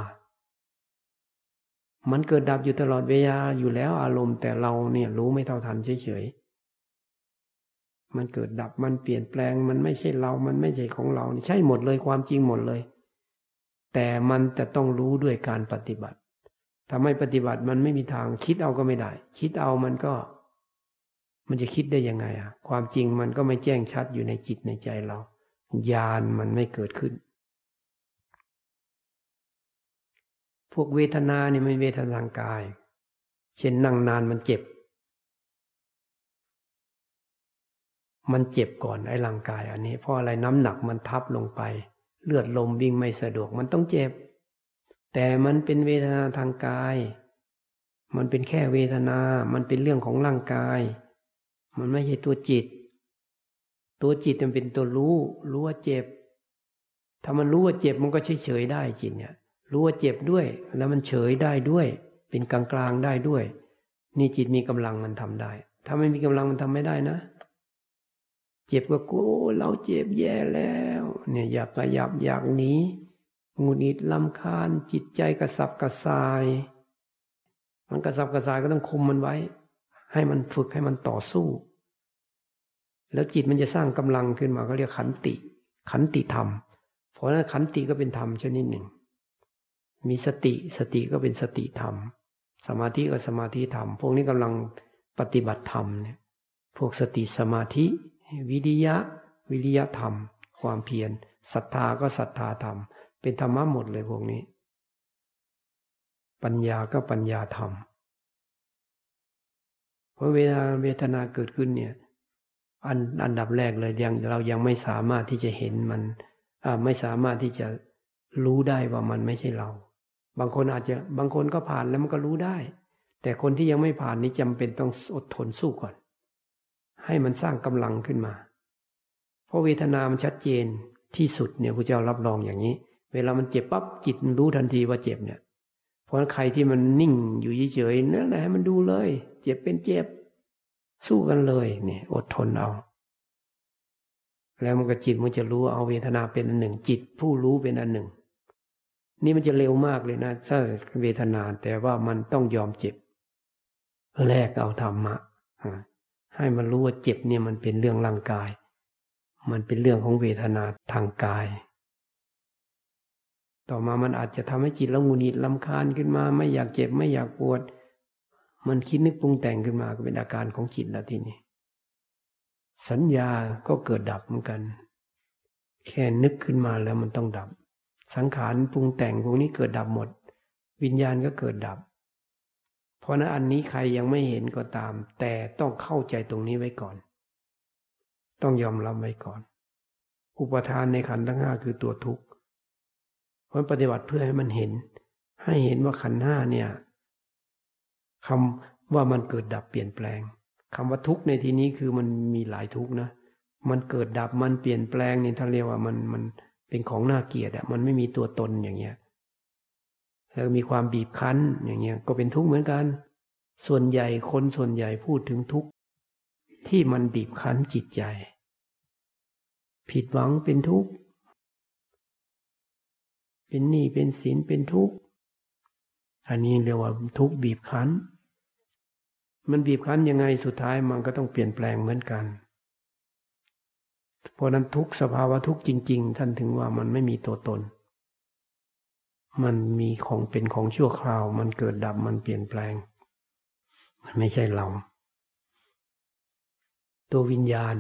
มันเกิดดับอยู่ตลอดเวลาอยู่แล้วอารมณ์แต่เราเนี่ยรู้ไม่เท่าทันเฉยๆ มันเกิดดับมันเปลี่ยนแปลงมันไม่ใช่เรา มันไม่ใช่ของเราใช่หมดเลยความจริงหมดเลย แต่มันจะต้องรู้ด้วยการปฏิบัติถ้าไม่ปฏิบัติมันไม่มีทางคิดเอาก็ไม่ได้ คิดเอามันก็ มันจะคิดได้ยังไงอะ ความจริงมันก็ไม่แจ้งชัดอยู่ในจิตในใจเราญาณมันไม่เกิดขึ้น วกเวทนาเนี่ยมันเวทนาทางกาย เช่นนั่งนานมันเจ็บ มันเจ็บก่อนไอ้ร่างกายอันนี้ เพราะอะไรน้ำหนักมันทับลงไป เลือดลมวิ่งไม่สะดวกมันต้องเจ็บ แต่มันเป็นเวทนาทางกาย มันเป็นแค่เวทนา มันเป็นเรื่องของร่างกาย มันไม่ใช่ตัวจิต ตัวจิตมันเป็นตัวรู้ รู้ว่าเจ็บ ถ้ามันรู้ว่าเจ็บมันก็เฉยเฉยได้จิตเนี่ย รู้ว่าเจ็บด้วย แล้วมันเฉยได้ด้วย เป็นกลางกลางได้ด้วย นี่จิตมีกำลังมันทำได้ ถ้าไม่มีกำลังมันทำไม่ได้นะ เจ็บก็โกูเราเจ็บแย่แล้ว เนี่ยอยากกระยับอยากหนีงุดหงิดลำคาญจิตใจกระสับกระส่าย มันกระสับกระส่ายก็ต้องคุมมันไว้ ให้มันฝึกให้มันต่อสู้ แล้วจิตมันจะสร้างกำลังขึ้นมาก็เรียกขันติ ขันติธรรม เพราะนั้นขันติก็เป็นธรรมชนิดหนึ่ง มีสติสติก็เป็นสติธรรม สมาธิก็สมาธิธรรม พวกนี้กำลังปฏิบัติธรรมเนี่ยพวกสติสมาธิ วิริยะ วิริยะธรรม ความเพียรศรัทธาก็ศรัทธาธรรม เป็นธรรมะหมดเลยพวกนี้ ปัญญาก็ปัญญาธรรมเพราะเวลาเวทนาเกิดขึ้นเนี่ยอันอันดับแรกเลยยังเรายังไม่สามารถที่จะเห็นมันไม่สามารถที่จะรู้ได้ว่ามันไม่ใช่เรา บางคนอาจจะบางคนก็ผ่านแล้วมันก็รู้ได้ แต่คนที่ยังไม่ผ่านนี้จำเป็นต้องอดทนสู้ก่อน ให้มันสร้างกำลังขึ้นมา เพราะเวทนามันชัดเจนที่สุดเนี่ยพระเจ้ารับรองอย่างนี้ เวลามันเจ็บปั๊บจิตรู้ทันทีว่าเจ็บเนี่ย เพราะใครที่มันนิ่งอยู่เฉยๆนั่นแหละมันดูเลย เจ็บเป็นเจ็บ สู้กันเลยเนี่ยอดทนเอาแล้วมันก็จิตมันจะรู้เอาเวทนาเป็นอันหนึ่ง จิตผู้รู้เป็นอันหนึ่ง นี่มันจะเร็วมากเลยนะถ้าเวทนาแต่ว่ามันต้องยอมเจ็บ แลกเอาธรรมะให้มันรู้ว่าเจ็บเนี่ยมันเป็นเรื่องร่างกาย มันเป็นเรื่องของเวทนาทางกาย ต่อมามันอาจจะทำให้จิตเราหงุดหงิดลำคาญขึ้นมา ไม่อยากเจ็บไม่อยากปวด มันคิดนึกปรุงแต่งขึ้นมาก็เป็นอาการของจิตแล้วทีนี้สัญญาก็เกิดดับเหมือนกัน แค่นึกขึ้นมาแล้วมันต้องดับ สังขารปรุงแต่งพวกนี้เกิดดับหมด วิญญาณก็เกิดดับ เพราะนั้นอันนี้ใครยังไม่เห็นก็ตาม แต่ต้องเข้าใจตรงนี้ไว้ก่อน ต้องยอมรับไว้ก่อน อุปทานในขันธ์ทั้งห้าคือตัวทุกข์เพราะปฏิบัติเพื่อให้มันเห็น ให้เห็นว่าขันห้าเนี่ยคำว่ามันเกิดดับเปลี่ยนแปลงคำว่าทุกในที่นี้คือมันมีหลายทุกนะ มันเกิดดับมันเปลี่ยนแปลงนี่ท่านเรียกว่ามันมัน เป็นของน่าเกลียดอะมันไม่มีตัวตนอย่างเงี้ยแล้วมีความบีบคั้นอย่างเงี้ยก็เป็นทุกข์เหมือนกัน ส่วนใหญ่คนส่วนใหญ่พูดถึงทุกข์ที่มันบีบคั้นจิตใจ ผิดหวังเป็นทุกข์เป็นหนี้เป็นสินเป็นทุกข์อันนี้เรียกว่าทุกข์บีบคั้น มันบีบคั้นยังไงสุดท้ายมันก็ต้องเปลี่ยนแปลงเหมือนกัน เพราะนั้นทุกสภาวะทุกจริง ๆ ท่านถึงว่ามันไม่มีตัวตน มันมีของเป็นของชั่วคราว มันเกิดดับมันเปลี่ยนแปลง มันไม่ใช่เรา ตัววิญญาณ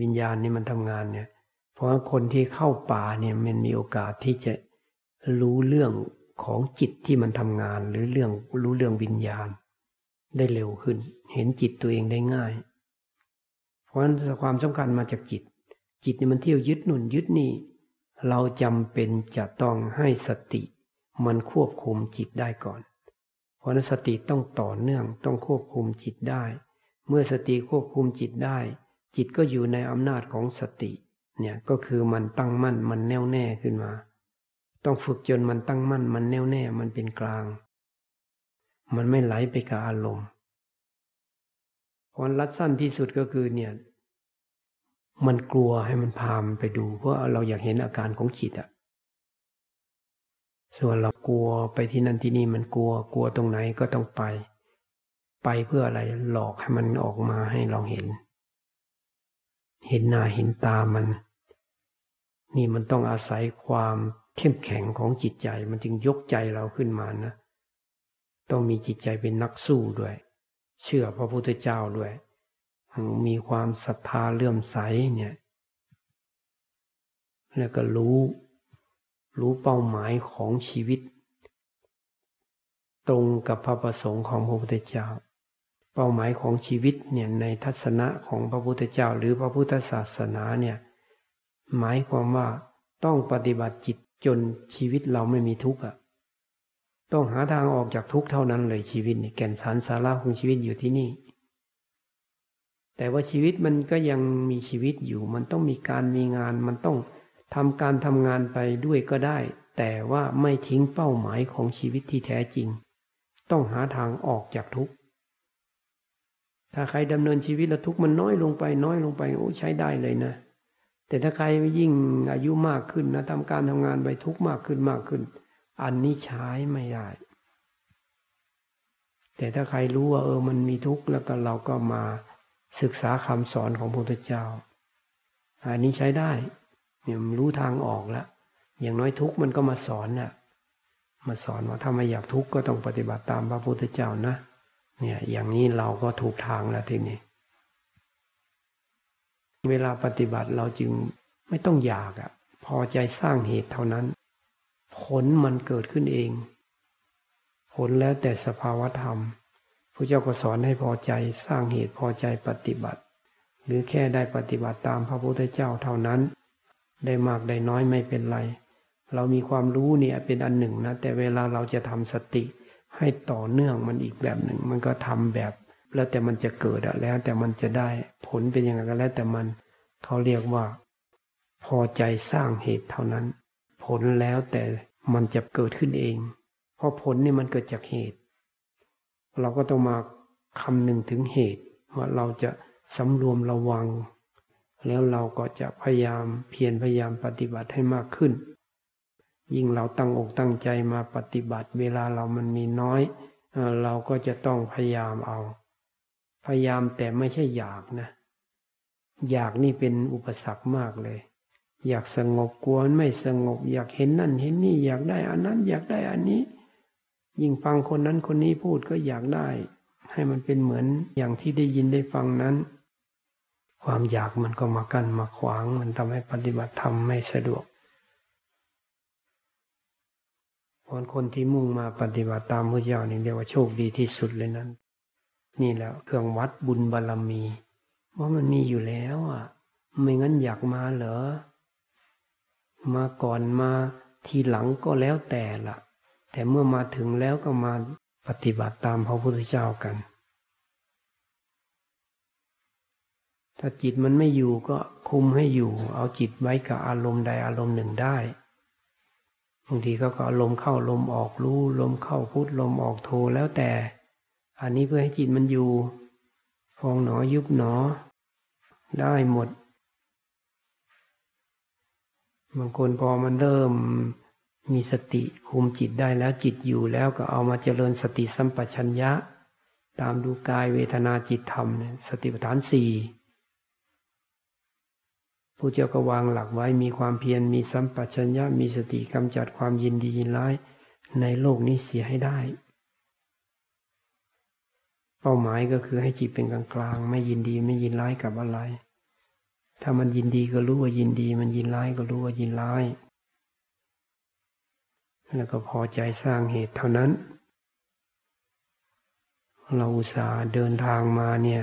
วิญญาณนี่มันทำงานเนี่ย เพราะคนที่เข้าป่าเนี่ยมันมีโอกาสที่จะรู้เรื่องของจิตที่มันทำงานหรือเรื่องรู้เรื่องวิญญาณ ได้เร็วขึ้น เห็นจิตตัวเองได้ง่าย เพราะฉะนั้นความสำคัญมาจากจิต จิตนี่มันเที่ยวยึดหนุนยึดนี่ เราจำเป็นจะต้องให้สติ มันควบคุมจิตได้ก่อน เพราะนั้นสติต้องต่อเนื่องต้องควบคุมจิตได้ เมื่อสติควบคุมจิตได้ จิตก็อยู่ในอำนาจของสติเนี่ยก็คือมันตั้งมั่นมันแน่วแน่ขึ้นมา ต้องฝึกจนมันตั้งมั่นมันแน่วแน่มันเป็นกลาง มันไม่ไหลไปกับอารมณ์ผลรัดสั้นที่สุดก็คือเนี่ย มันกลัวให้มันพามไปดู เพราะเราอยากเห็นอาการของจิตอะส่วนเรากลัวไปที่นั่นที่นี่มันกลัวกลัวตรงไหนก็ต้องไป ไปเพื่ออะไรหลอกให้มันออกมาให้เราเห็น เห็นหน้าเห็นตามัน นี่มันต้องอาศัยความเข้มแข็งของจิตใจมันจึงยกใจเราขึ้นมานะ ต้องมีจิตใจเป็นนักสู้ด้วย เชื่อพระพุทธเจ้าด้วย มีความศรัทธาเลื่อมใสเนี่ย แล้วก็รู้ รู้เป้าหมายของชีวิต ตรงกับพระประสงค์ของพระพุทธเจ้า เป้าหมายของชีวิตเนี่ยในทัศนะของพระพุทธเจ้า หรือพระพุทธศาสนาเนี่ยหมายความว่าต้องปฏิบัติจิตจนชีวิตเราไม่มีทุกข์อะต้องหาทางออกจากทุกข์เท่านั้นเลยชีวิตนี่แก่นสารสาระของชีวิตอยู่ที่นี่ แต่ว่าชีวิตมันก็ยังมีชีวิตอยู่ มันต้องมีการมีงาน มันต้องทำการทำงานไปด้วยก็ได้ แต่ว่าไม่ทิ้งเป้าหมายของชีวิตที่แท้จริง ต้องหาทางออกจากทุกข์ ถ้าใครดำเนินชีวิตแล้วทุกข์มันน้อยลงไปน้อยลงไปโอ้ใช้ได้เลยนะ แต่ถ้าใครยิ่งอายุมากขึ้นนะทำการทำงานไปทุกข์มากขึ้นมากขึ้น อันนี้ใช้ไม่ได้แต่ถ้าใครรู้ว่าเออมันมีทุกข์แล้วก็เราก็มา ศึกษาคำสอนของพระพุทธเจ้า อันนี้ใช้ได้เนี่ยมันรู้ทางออกแล้วอย่างน้อยทุกมันก็มาสอนน่ะมาสอนว่าถ้าไม่อยากทุกข์ก็ต้องปฏิบัติตามพระพุทธเจ้านะเนี่ยอย่างนี้เราก็ถูกทางแล้วทีนี้เวลาปฏิบัติเราจึงไม่ต้องอยากอะพอใจสร้างเหตุเท่านั้น ผลมันเกิดขึ้นเอง ผลแล้วแต่สภาวธรรม พระเจ้าก็สอนให้พอใจสร้างเหตุพอใจปฏิบัติ หรือแค่ได้ปฏิบัติตามพระพุทธเจ้าเท่านั้น ได้มากได้น้อยไม่เป็นไร เรามีความรู้เนี่ยเป็นอันหนึ่งนะ แต่เวลาเราจะทำสติ ให้ต่อเนื่องมันอีกแบบหนึ่ง มันก็ทำแบบ แล้วแต่มันจะเกิดอะแล้วแต่มันจะได้ผลเป็นยังไงก็แล้วแต่มันเขาเรียกว่า พอใจสร้างเหตุเท่านั้น ผลแล้วแต่มันจะเกิดขึ้นเอง เพราะผลนี่มันเกิดจากเหตุ เราก็ต้องมาคำนึงถึงเหตุ ว่าเราจะสำรวมระวัง แล้วเราก็จะพยายามเพียรพยายามปฏิบัติให้มากขึ้น ยิ่งเราตั้งอกตั้งใจมาปฏิบัติเวลาเรามันมีน้อย เราก็จะต้องพยายามเอา พยายามแต่ไม่ใช่อยากนะ อยากนี่เป็นอุปสรรคมากเลย อยากสงบกลัวไม่สงบ อยากเห็นนั่นเห็นนี่อยากได้อันนั้นอยากได้อันนี้ ยิ่งฟังคนนั้นคนนี้พูดก็อยากได้ ให้มันเป็นเหมือนอย่างที่ได้ยินได้ฟังนั้น ความอยากมันก็มากั้นมาขวาง มันทำให้ปฏิบัติธรรมไม่สะดวกคนคนที่มุ่งมาปฏิบัติตามพระเจ้านี่เรียกว่าโชคดีที่สุดเลยนั้น นี่แหละเครื่องวัดบุญบารรมีว่ามันมีอยู่แล้วอะ ไม่งั้นอยากมาเหรอ มาก่อนมาทีหลังก็แล้วแต่ละ แต่เมื่อมาถึงแล้วก็มาปฏิบัติตามพระพุทธเจ้ากัน ถ้าจิตมันไม่อยู่ก็คุมให้อยู่ เอาจิตไว้กับอารมณ์ใดอารมณ์หนึ่งได้บางทีก็ก็ลมเข้าลมออกรู้ลมเข้าพุทลมออกโทแล้วแต่ อันนี้เพื่อให้จิตมันอยู่ ฟองหนอยุบหนอ ได้หมดบางคนพอมันเริ่ม มีสติคุมจิตได้แล้วจิตอยู่แล้วก็เอามาเจริญสติสัมปชัญญะ ตามดูกายเวทนาจิตธรรมสติปัฏฐานสี่ผู้เจ้าก็วางหลักไว้มีความเพียรมีสัมปชัญญะมีสติกำจัดความยินดียินร้ายในโลกนี้เสียให้ได้ เป้าหมายก็คือให้จิตเป็นกลางกลางไม่ยินดีไม่ยินร้ายกับอะไร ถ้ามันยินดีก็รู้ว่ายินดี มันยินร้ายก็รู้ว่ายินร้าย แล้วก็พอใจสร้างเหตุเท่านั้น เราอุตส่าห์เดินทางมาเนี่ย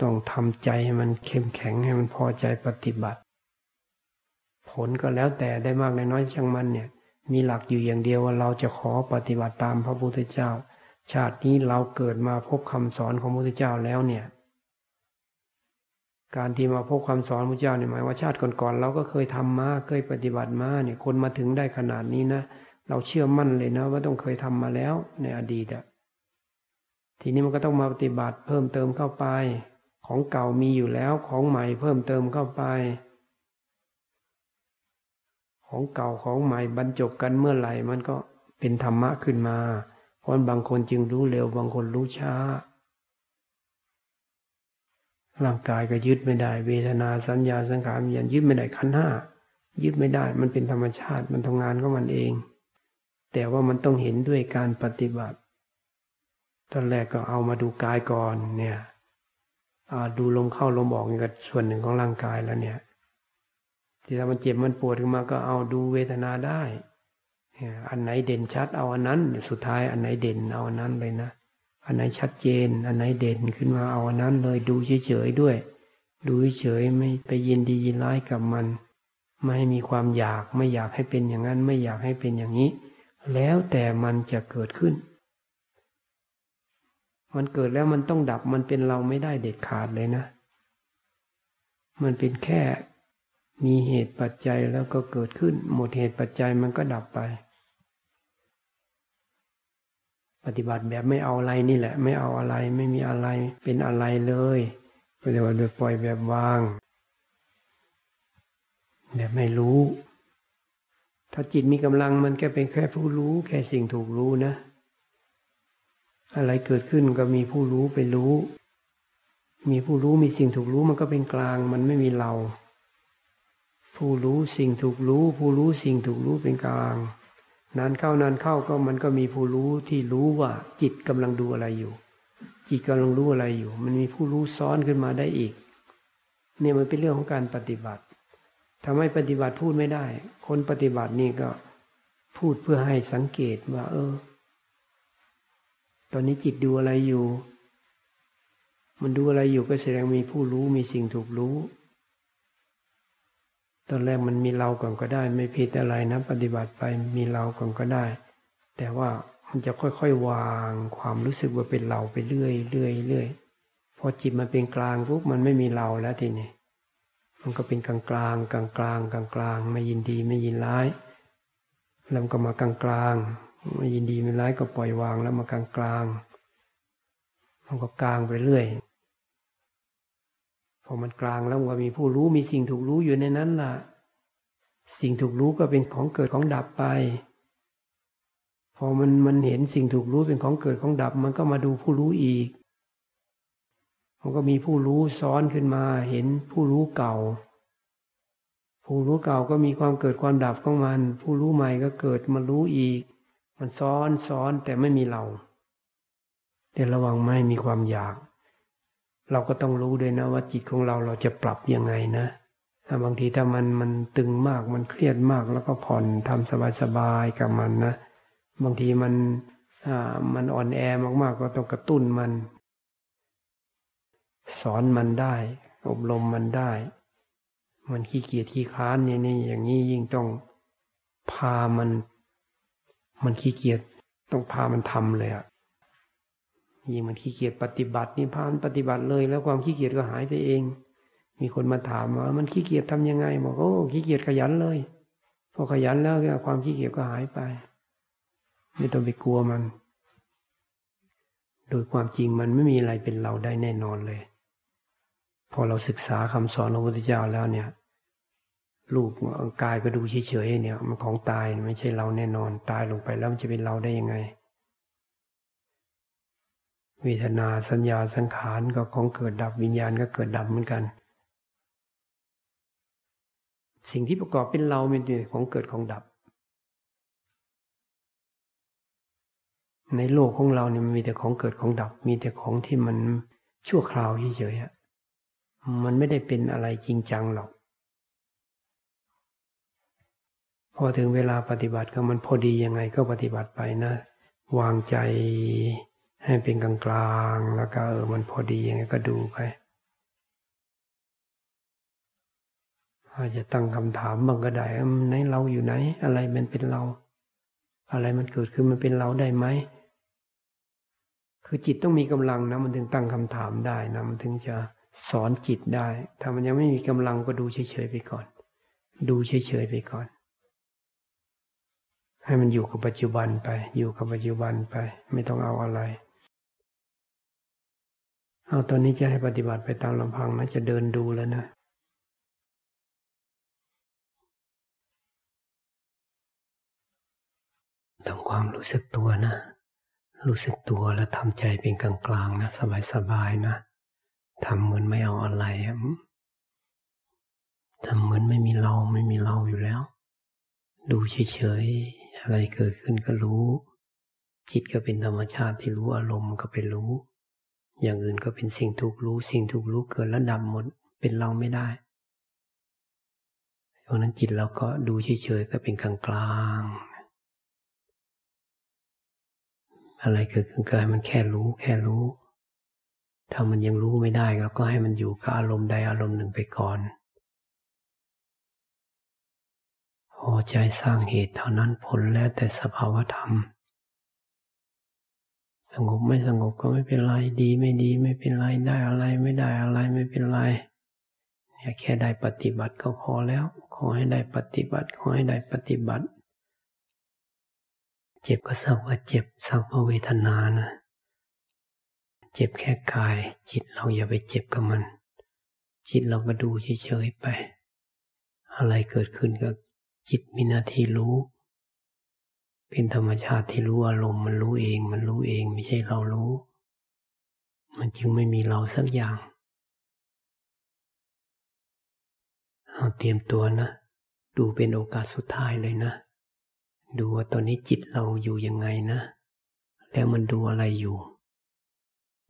ต้องทำใจให้มันเข้มแข็งให้มันพอใจปฏิบัติ ผลก็แล้วแต่ได้มากในน้อยช่างมันเนี่ย มีหลักอยู่อย่างเดียวว่าเราจะขอปฏิบัติตามพระพุทธเจ้า ชาตินี้เราเกิดมาพบคำสอนของพระพุทธเจ้าแล้วเนี่ย การที่มาพบคำสอนพระเจ้าเนี่ยหมายว่าชาติก่อนๆเราก็เคยทำมาเคยปฏิบัติมาเนี่ยคนมาถึงได้ขนาดนี้นะเราเชื่อมั่นเลยนะ ว่าต้องเคยทำมาแล้วในอดีตอะทีนี้มันก็ต้องมาปฏิบัติเพิ่มเติมเข้าไป ของเก่ามีอยู่แล้วของใหม่เพิ่มเติมเข้าไป ของเก่าของใหม่บรรจบกันเมื่อไหร่ มันก็เป็นธรรมะขึ้นมา เพราะบางคนจึงรู้เร็วบางคนรู้ช้า ร่างกายก็ยึดไม่ได้ เวทนาสัญญาสังขารวิญญาณยึดไม่ได้ขันห้ายึดไม่ได้ มันเป็นธรรมชาติมันทำงานของมันเอง แต่ว่ามันต้องเห็นด้วยการปฏิบัติ ตอนแรกก็เอามาดูกายก่อนเนี่ยดูลมเข้าลมออกนี่ก็ส่วนหนึ่งของร่างกายแล้วเนี่ย ที่ถ้ามันเจ็บมันปวดขึ้นมาก็เอาดูเวทนาได้ อันไหนเด่นชัดเอาอันนั้น สุดท้ายอันไหนเด่นเอาอันนั้นเลยนะ อันไหนชัดเจน อันไหนเด่นขึ้นมาเอาอันนั้นเลยดูเฉยๆด้วย ดูเฉยไม่ไปยินดียินร้ายกับมัน ไม่ให้มีความอยากไม่อยากให้เป็นอย่างนั้นไม่อยากให้เป็นอย่างนี้ แล้วแต่มันจะเกิดขึ้น มันเกิดแล้วมันต้องดับมันเป็นเราไม่ได้เด็ดขาดเลยนะ มันเป็นแค่มีเหตุปัจจัยแล้วก็เกิดขึ้น หมดเหตุปัจจัยมันก็ดับไป ปฏิบัติแบบไม่เอาอะไรนี่แหละ ไม่เอาอะไรไม่มีอะไรเป็นอะไรเลยปฏิบัติโดยปล่อยแบบวาง แบบไม่รู้ ถ้าจิตมีกำลังมันแค่เป็นแค่ผู้รู้ แค่สิ่งถูกรู้นะ อะไรเกิดขึ้นก็มีผู้รู้ไปรู้ มีผู้รู้มีสิ่งถูกรู้มันก็เป็นกลาง มันไม่มีเรา ผู้รู้สิ่งถูกรู้ ผู้รู้สิ่งถูกรู้เป็นกลาง นานเข้านานเข้าก็มันก็มีผู้รู้ที่รู้ว่าจิตกำลังดูอะไรอยู่ จิตกำลังรู้อะไรอยู่ มันมีผู้รู้ซ้อนขึ้นมาได้อีก เนี่ยมันเป็นเรื่องของการปฏิบัติทำให้ปฏิบัติพูดไม่ได้ คนปฏิบัตินี่ก็พูดเพื่อให้สังเกตว่า เออ ตอนนี้จิตดูอะไรอยู่ มันดูอะไรอยู่ก็แสดงมีผู้รู้มีสิ่งถูกรู้ ตอนแรกมันมีเราก่อนก็ได้ ไม่ผิดอะไรนะ ปฏิบัติไปมีเราก่อนก็ได้ แต่ว่ามันจะค่อยๆวางความรู้สึกว่าเป็นเราไปเรื่อยเรื่อยเรื่อยพอจิตมันเป็นกลางปุ๊บมันไม่มีเราแล้วทีนี้มันก็เป็นกลางกลางกลางกลางกลางกลางไม่ยินดีไม่ยินร้ายแล้วก็มากลางกลางไม่ยินดีไม่ร้ายก็ปล่อยวางแล้วมากลางกลางมันก็กลางไปเรื่อย พอมันกลางแล้วก็มีผู้รู้มีสิ่งถูกรู้อยู่ในนั้นล่ะ สิ่งถูกรู้ก็เป็นของเกิดของดับไป พอมันมันเห็นสิ่งถูกรู้เป็นของเกิดของดับ มันก็มาดูผู้รู้อีก มันก็มีผู้รู้ซ้อนขึ้นมาเห็นผู้รู้เก่า ผู้รู้เก่าก็มีความเกิดความดับของมัน ผู้รู้ใหม่ก็เกิดมารู้อีก มันซ้อนซ้อนแต่ไม่มีเรา แต่ระวังไม่มีความอยาก เราก็ต้องรู้ด้วยนะว่าจิตของเราเราจะปรับยังไงนะบางทีถ้ามันมันตึงมากมันเครียดมากแล้วก็ผ่อนทำสบายๆกับมันนะบางทีมันอ่ามันอ่อนแอมากๆ ก็ต้องกระตุ้นมัน สอนมันได้ อบรมมันได้ มันขี้เกียจขี้ค้านเนี่นี่อย่างนี้ยิ่งต้องพามัน มันขี้เกียจต้องพามันทำเลยอะ ยิ่งมันขี้เกียจปฏิบัตินี่พานปฏิบัติเลย แล้วความขี้เกียจก็หายไปเอง มีคนมาถามว่ามันขี้เกียจทำยังไงบอกโอ้ขี้เกียจขยันเลย พอขยันแล้วความขี้เกียจก็หายไป ไม่ต้องไปกลัวมัน โดยความจริงมันไม่มีอะไรเป็นเราได้แน่นอนเลย พอเราศึกษาคำสอนของพระพุทธเจ้าแล้วเนี่ยลูกกายก็ดูเฉยๆเนี่ย มันของตายไม่ใช่เราแน่นอน ตายลงไปแล้วมันจะเป็นเราได้ยังไง เวทนาสัญญาสังขารก็ของเกิดดับวิญญาณก็เกิดดับเหมือนกัน สิ่งที่ประกอบเป็นเราเป็นของเกิดของดับ ในโลกของเราเนี่ยมันมีแต่ของเกิดของดับ มีแต่ของที่มันชั่วคราวเฉยๆมันไม่ได้เป็นอะไรจริงจังหรอกพอถึงเวลาปฏิบัติก็มันพอดียังไงก็ปฏิบัติไปนะ วางใจ ให้เป็นกลางกลางแล้วก็เออมันพอดียังไงก็ดูไปอาจจะตั้งคำถามบางก็ได้ไหนเราอยู่ไหน อะไรมันเป็นเรา อะไรมันเกิดขึ้นมันเป็นเราได้ไหมคือจิตต้องมีกำลังนะมันถึงตั้งคำถามได้นะมันถึงจะสอนจิตได้ ถ้ามันยังไม่มีกำลังก็ดูเฉยๆไปก่อน ดูเฉยๆไปก่อน ให้มันอยู่กับปัจจุบันไป อยู่กับปัจจุบันไป ไม่ต้องเอาอะไร เอาตอนนี้จะให้ปฏิบัติไปตามลำพังนะจะเดินดูแล้วนะทำความรู้สึกตัวนะ รู้สึกตัวแล้วทำใจเป็นกลางกลางนะ สบายสบายนะทำเหมือนไม่เอาอะไรทำเหมือนไม่มีเราไม่มีเราอยู่แล้ว ดูเฉยๆอะไรเกิดขึ้นก็รู้ จิตก็เป็นธรรมชาติที่รู้อารมณ์ก็ไปรู้ อย่างอื่นก็เป็นสิ่งถูกรู้ สิ่งถูกรู้เกิดแล้วดับหมด เป็นเราไม่ได้ เพราะนั้นจิตเราก็ดูเฉยๆก็เป็นกลางกลางอะไรเกิดขึ้นก็ให้มันแค่รู้ แค่รู้ ถ้ามันยังรู้ไม่ได้เราก็ให้มันอยู่กับอารมณ์ใดอารมณ์หนึ่งไปก่อนพอใจสร้างเหตุเท่านั้นผลแล้วแต่สภาวธรรม สงบไม่สงบก็ไม่เป็นไรดี ไม่ดีไม่เป็นไรได้อะไรไม่ได้อะไรไม่เป็นไรเนี่ยแค่ได้ปฏิบัติก็พอแล้ว ขอให้ได้ปฏิบัติ ขอให้ได้ปฏิบัติ เจ็บก็สักว่าเจ็บสักว่าเวทนานะเจ็บแค่กาย จิตเราอย่าไปเจ็บกับมัน จิตเราก็ดูเฉยๆไป อะไรเกิดขึ้นก็จิตมีหน้าที่รู้ เป็นธรรมชาติที่รู้อารมณ์มันรู้เอง มันรู้เองไม่ใช่เรารู้ มันจึงไม่มีเราสักอย่างเอาเตรียมตัวนะ ดูเป็นโอกาสสุดท้ายเลยนะ ดูว่าตอนนี้จิตเราอยู่ยังไงนะ แล้วมันดูอะไรอยู่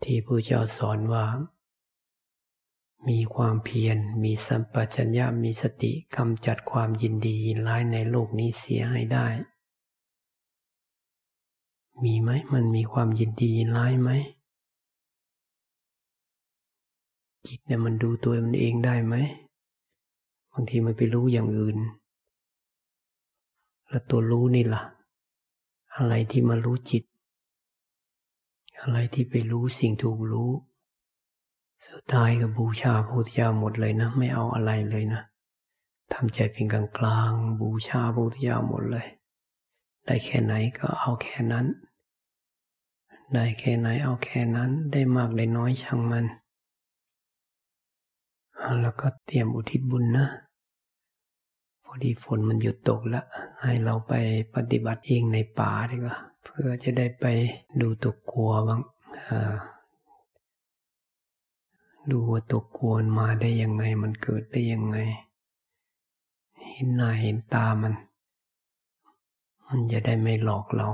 ที่พระเจ้าสอนว่า มีความเพียร มีสัมปชัญญะมีสติกำจัดความยินดียินร้ายในโลกนี้เสียให้ได้ มีไหมมันมีความยินดียินร้ายไหม จิตเนี่ยมันดูตัวมันเองได้ไหม บางทีมันไปรู้อย่างอื่น แล้วตัวรู้นี่ล่ะ อะไรที่มารู้จิต อะไรที่ไปรู้สิ่งถูกรู้สุดท้ายก็บูชาพระพุทธเจ้าหมดเลยนะ ไม่เอาอะไรเลยนะทำใจเป็นกลางกลางบูชาพระพุทธเจ้าหมดเลย ได้แค่ไหนก็เอาแค่นั้น ได้แค่ไหนเอาแค่นั้นได้มากได้น้อยช่างมัน แล้วก็เตรียมอุทิศบุญนะ พอดีฝนมันหยุดตกแล้วให้เราไปปฏิบัติเองในป่าดีกว่า เพื่อจะได้ไปดูตัวกลัวบ้างดูว่าตัวกลัวมาได้ยังไงมันเกิดได้ยังไง เห็นหน้าเห็นตามัน มันจะได้ไม่หลอกเรา